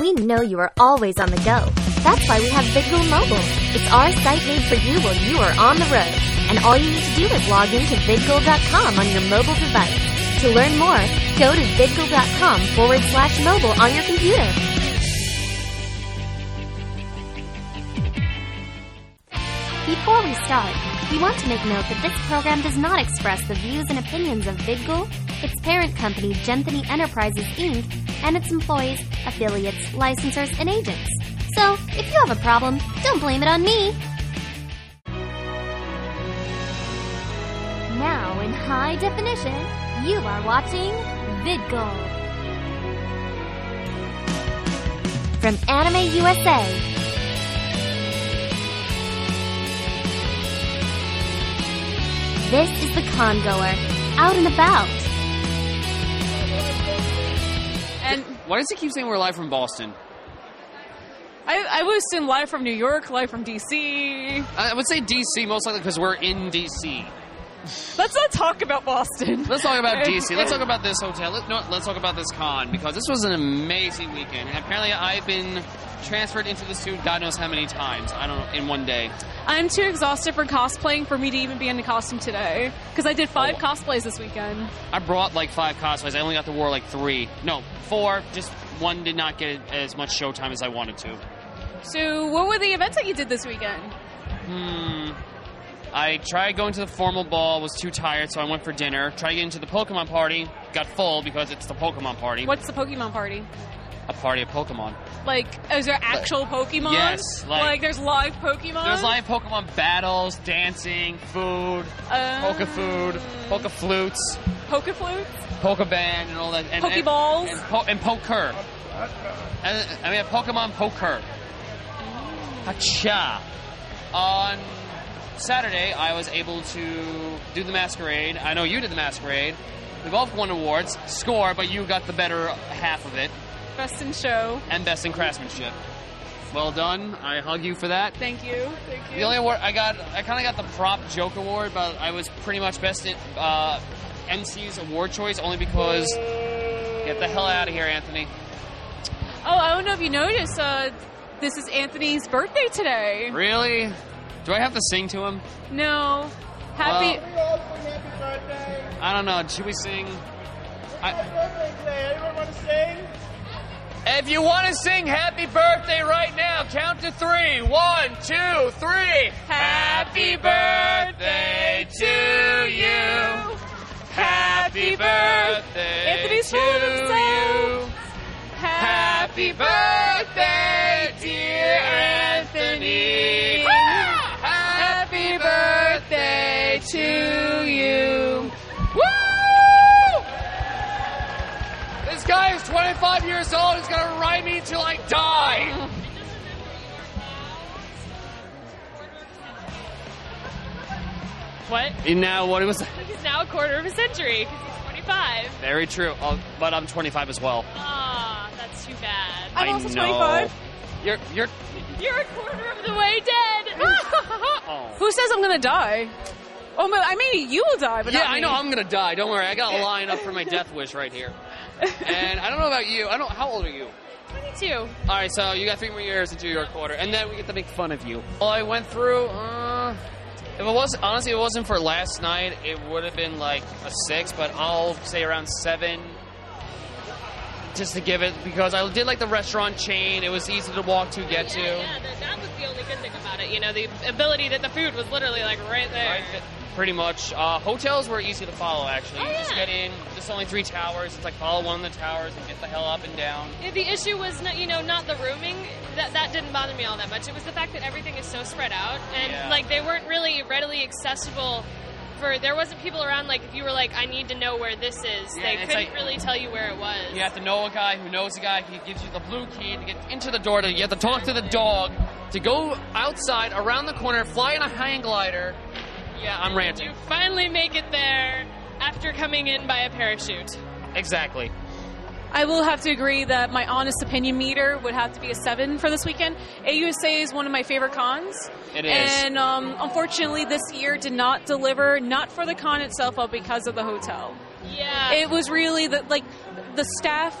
We know you are always on the go. That's why we have VidGoal Mobile. It's our site made for you while you are on the road. And all you need to do is log into vidgoal.com on your mobile device. To learn more, go to vidgoal.com forward slash mobile on your computer. Before we start, we want to make note that this program does not express the views and opinions of VidGoal, its parent company, Genthany Enterprises Inc., and its employees, affiliates, licensors, and agents. So, if you have a problem, don't blame it on me. Now, in high definition, you are watching VidGoal. From Anime USA, This is the congoer, out and about. Why does he keep saying we're live from Boston? I, I was in live from New York, live from DC. I would say DC most likely because we're in DC. Let's not talk about Boston. Let's talk about DC. Let's talk about this hotel. Let, no, let's talk about this con because this was an amazing weekend. And apparently, I've been transferred into the suit God knows how many times. I don't know in one day. I'm too exhausted for cosplaying for me to even be in the costume today. Because I did five Oh. cosplays this weekend. I brought like five cosplays. I only got to wear like three. No, four. Just one did not get as much showtime as I wanted to. So, what were the events that you did this weekend? Hmm. I tried going to the formal ball, was too tired, so I went for dinner. Tried getting to the Pokemon party, got full because it's the Pokemon party. What's the Pokemon party? A party of Pokemon. Like, is there actual Pokemon? Yes, like- there's live Pokemon. There's live Pokemon battles, dancing, food, uh, Poke food, Poke flutes, Poke flutes, Poke band, and all that. And, Pokeballs? And, and, po- and Poker. And, I mean, Pokemon Poker. Hacha. On Saturday, I was able to do the masquerade. I know you did the masquerade. We both won awards. Score, but you got the better half of it. Best in Show. And best in craftsmanship. Well done. I hug you for that. Thank you. Thank you. The only award I got, I kind of got the prop joke award, but I was pretty much best at uh, MC's award choice only because. Get the hell out of here, Anthony. Oh, I don't know if you noticed. Uh, this is Anthony's birthday today. Really? Do I have to sing to him? No. Happy. Well- I don't know. Should we sing? I, if you want to sing happy birthday right now, count to three. One, two, three. Happy birthday to you. Happy birthday Anthony's to full of himself. you. Happy birthday, 25 years old. He's gonna ride me until I die. What? And now, what was He's now a quarter of a century because he's 25. very true? Oh, but I'm 25 as well. Ah, that's too bad. I'm I also know. 25. You're you're. You're a quarter of the way dead. Oh. Who says I'm gonna die? Oh, but I mean, you will die, but Yeah, not I know I'm gonna die. Don't worry, I got a line up for my death wish right here. And I don't know about you. I don't. How old are you? 22. All right, so you got three more years into your quarter, and then we get to make fun of you. Well, I went through. Uh, if it was honestly, if it wasn't for last night, it would have been like a six, but I'll say around seven, just to give it because I did like the restaurant chain. It was easy to walk to, get to. Yeah, yeah that, that was the only good thing about it. You know, the ability that the food was literally like right there. Right, pretty much. Uh, hotels were easy to follow. Actually, Oh, you just get in. There's only three towers. It's like follow one of the towers and get the hell up and down. Yeah, the issue was, not, you know, not the rooming. That that didn't bother me all that much. It was the fact that everything is so spread out, and Yeah. like they weren't really readily accessible. For there wasn't people around. Like if you were like, I need to know where this is, Yeah, they couldn't like- really tell you where it was. You have to know a guy who knows a guy. He gives you the blue key to get into the door. To, you have to talk to the dog to go outside, around the corner, fly in a hang glider. Yeah, I'm ranting. You finally make it there after coming in by a parachute. Exactly. I will have to agree that my honest opinion meter would have to be a seven for this weekend. AUSA is one of my favorite cons. It is. And um, unfortunately, this year did not deliver, not for the con itself, but because of the hotel. Yeah. It was really the like the staff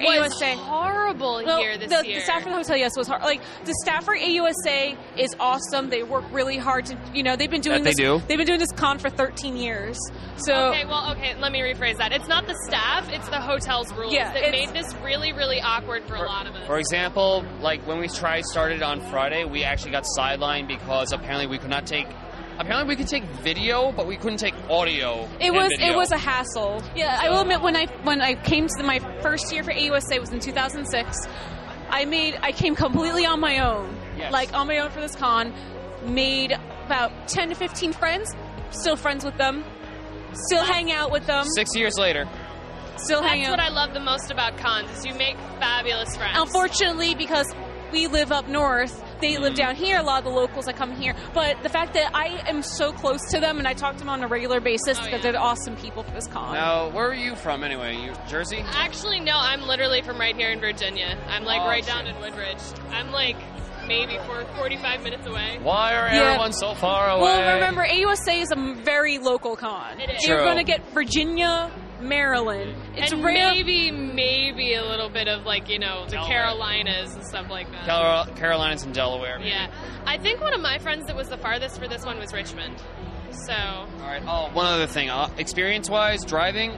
for was AUSA. horrible Well, here this the, year. the staff for the hotel, yes, was hard. Like the staff for AUSA is awesome. They work really hard to, you know, they've been doing That this. they do. They've been doing this con for 13 years. So Okay, well, okay, let me rephrase that. It's not the staff, it's the hotel's rules Yeah, that made this really, really awkward for, a lot of us. For example, like when we tried started on Friday, we actually got sidelined because apparently we could not take. Apparently we could take video, but we couldn't take audio. It was video. it was a hassle. Yeah, I will admit when I when I came to my first year for AUSA was in 2006. I made I came completely on my own, Yes. like on my own for this con. Made about 10 to 15 friends. Still friends with them. Still hang out with them. six years later. Still hang That's out. what I love the most about cons is you make fabulous friends. Unfortunately, because we live up north, they live down here. A lot of the locals that come here, but the fact that I am so close to them and I talk to them on a regular basis Oh, because yeah. they're awesome people for this con. Now, where are you from anyway? You Jersey? Actually, no, I'm literally from right here in Virginia. I'm like Oh, right shit. down in Woodbridge. I'm like maybe for 45 minutes away. Why are Yeah. everyone so far away? Well, remember, AUSA is a very local con. It is. You're going to get Virginia, Maryland. It's and rare. maybe, maybe a little bit of like you know the Delaware. Carolinas and stuff like that. Carol- Carolinas and Delaware. yeah, I think one of my friends that was the farthest for this one was Richmond. So All right. Oh, one other thing. Uh, experience-wise, driving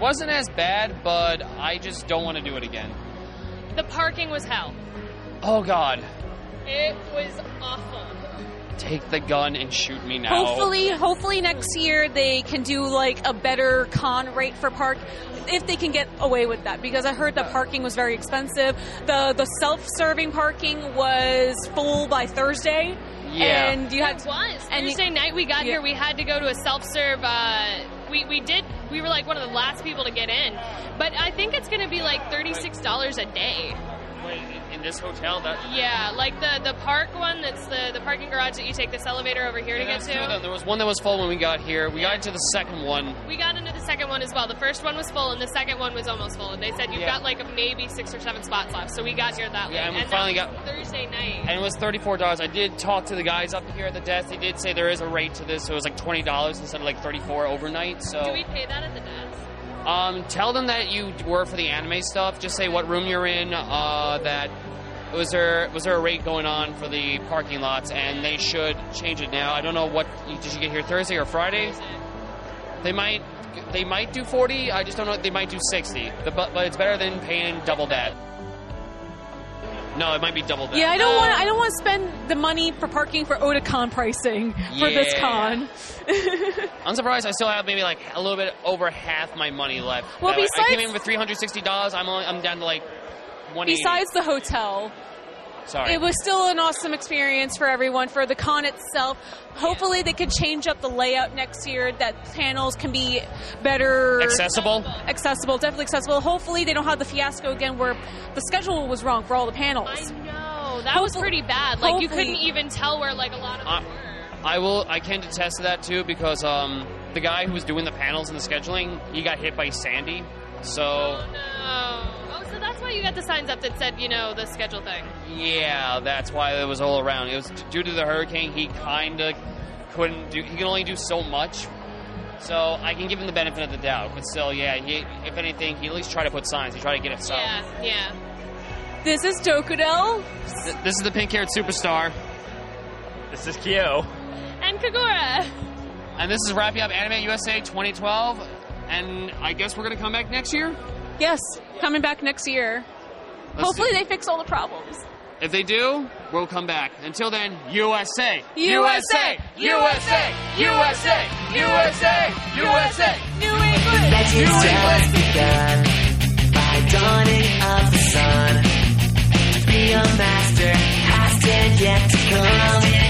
wasn't as bad, but I just don't want to do it again. the parking was hell. Oh God, It was awful. Take the gun and shoot me now. Hopefully, hopefully next year they can do like a better con rate for park, if they can get away with that. Because I heard the parking was very expensive. the The self serving parking was full by Thursday. Yeah. and you had it was and you- Thursday night. We got Yeah. here. We had to go to a self-serve. Uh, we we did. We were like one of the last people to get in, but I think it's going to be like thirty-six dollars a day. This hotel, that Yeah, like the the park one. That's the the parking garage that you take this elevator over here to get there was two to. There was one that was full when we got here. We got into the second one. We got into the second one as well. The first one was full, and the second one was almost full. And they said you've Yeah. got like maybe six or seven spots left. So we got here that late. Yeah, and we that finally got- Thursday night. and it was thirty-four dollars. I did talk to the guys up here at the desk. They did say there is a rate to this, so it was like twenty dollars instead of like thirty-four overnight. So, Do we pay that at the desk? Um, tell them that you were for the anime stuff. Just say what room you're in. Uh, that was there was there a rate going on for the parking lots, and they should change it now. I don't know what did you get here Thursday or Friday? They might they might do forty. I just don't know. They might do sixty. But but it's better than paying double that. No, it might be double that. Yeah, I don't want. I don't want to spend the money for parking for Otakon pricing for this con. I'm surprised I still have maybe like a little bit over half my money left. Well, That way- I came besides- in with three hundred sixty dollars. I'm only, I'm down to like one. Besides the hotel, sorry, it was still an awesome experience for everyone. For the con itself, hopefully they could change up the layout next year. That panels can be better accessible. accessible, definitely accessible. Hopefully they don't have the fiasco again where the schedule was wrong for all the panels. I know that was pretty bad. Like you couldn't even tell where like a lot of them were. I will. I can attest to that too because um, the guy who was doing the panels and the scheduling, he got hit by Sandy. So Oh no! You got the signs up that said, you know, the schedule thing. yeah, that's why it was all around. It was due to the hurricane. He kind of couldn't do. He can only do so much. So I can give him the benefit of the doubt, but still, yeah. He, if anything, he at least try to put signs. He try to get us out. Yeah, yeah. This is Tokudel. Th- This is the pink-haired superstar, This is Kyo. And Kagura. and this is wrapping up Anime USA 2012. And I guess we're gonna come back next year. Yes, coming back next year. Let's Hopefully see. they fix all the problems. If they do, we'll come back. Until then, USA! USA! USA! USA! USA! USA! New England. Legends just begun by dawning of the sun. Be a master has still yet to come.